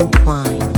entwined.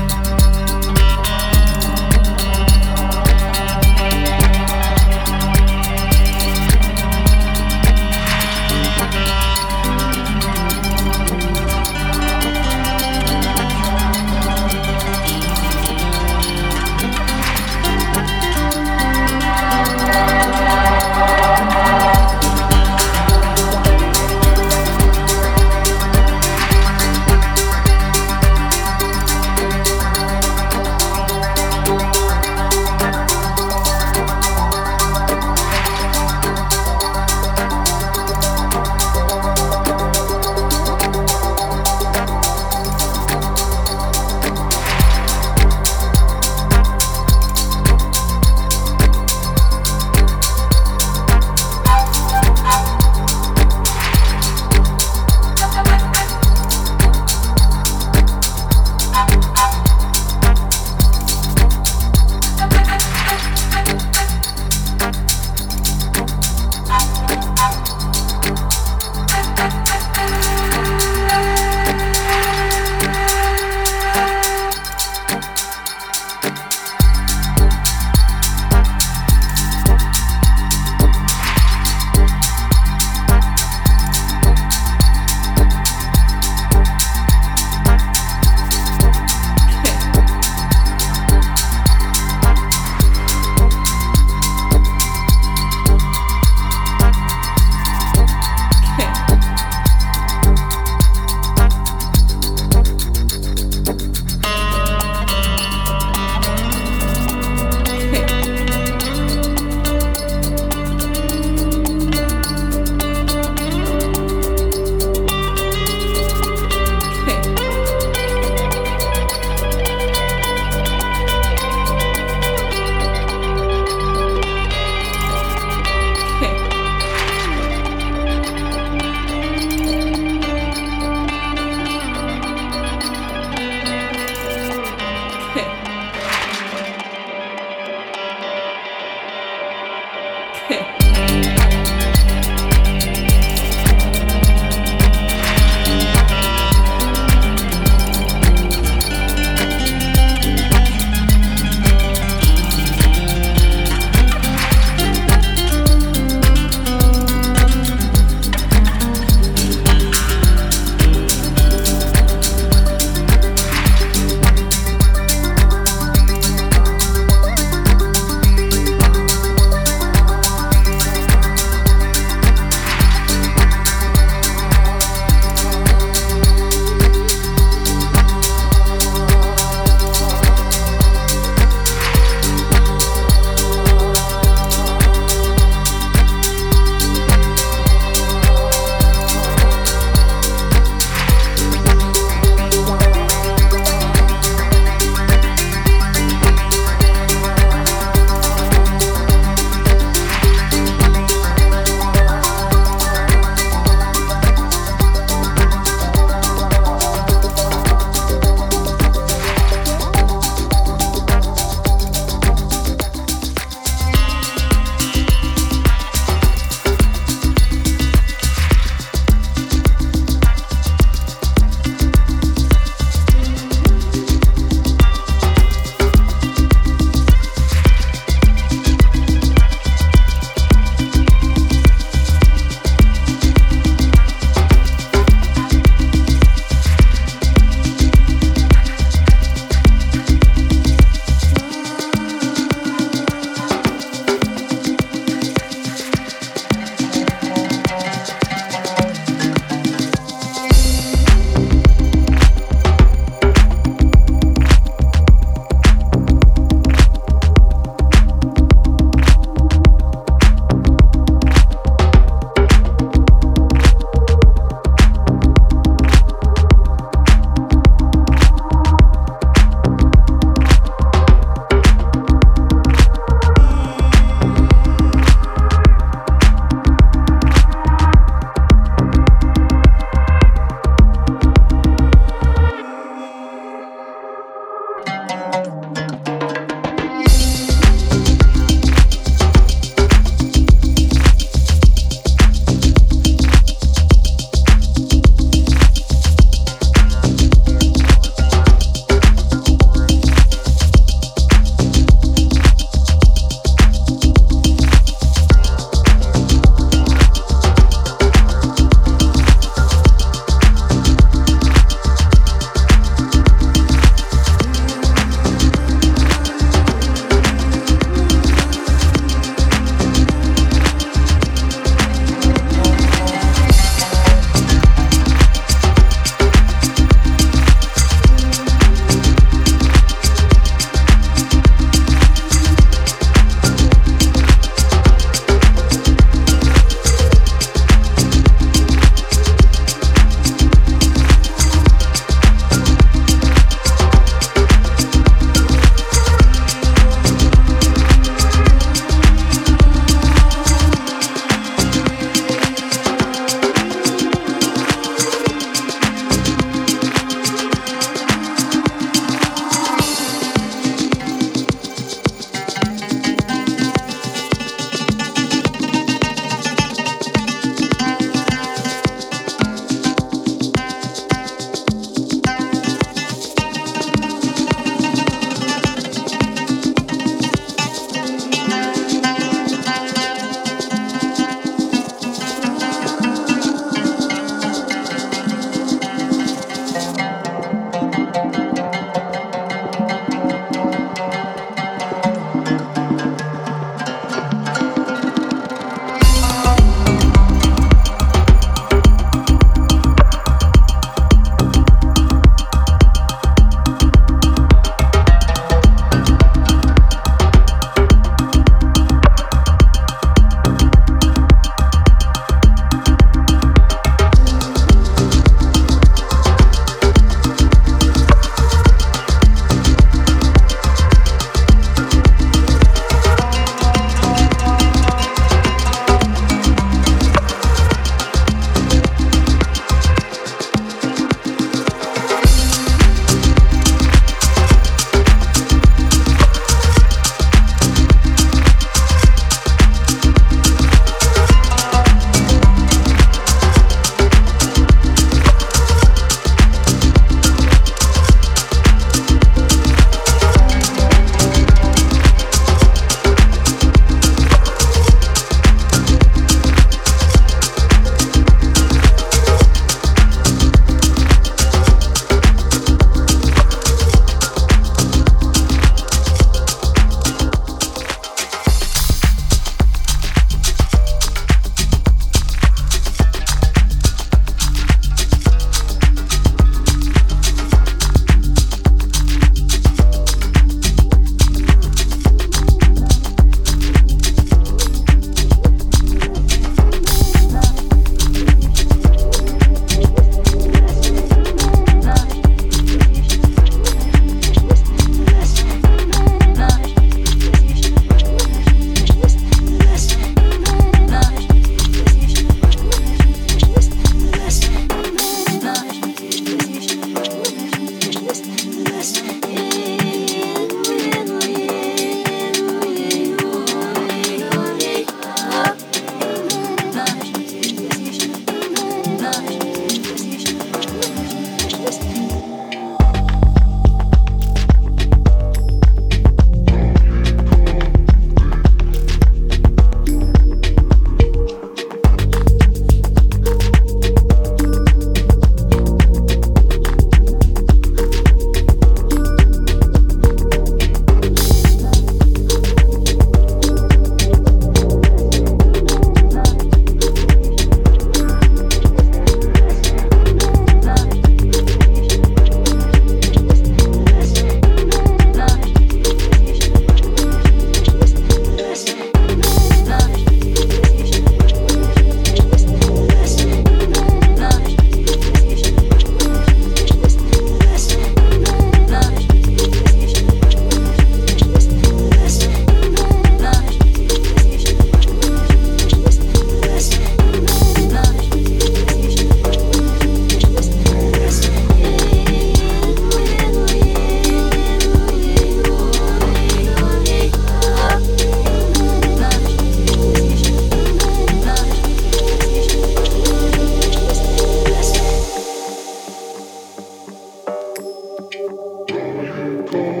Okay.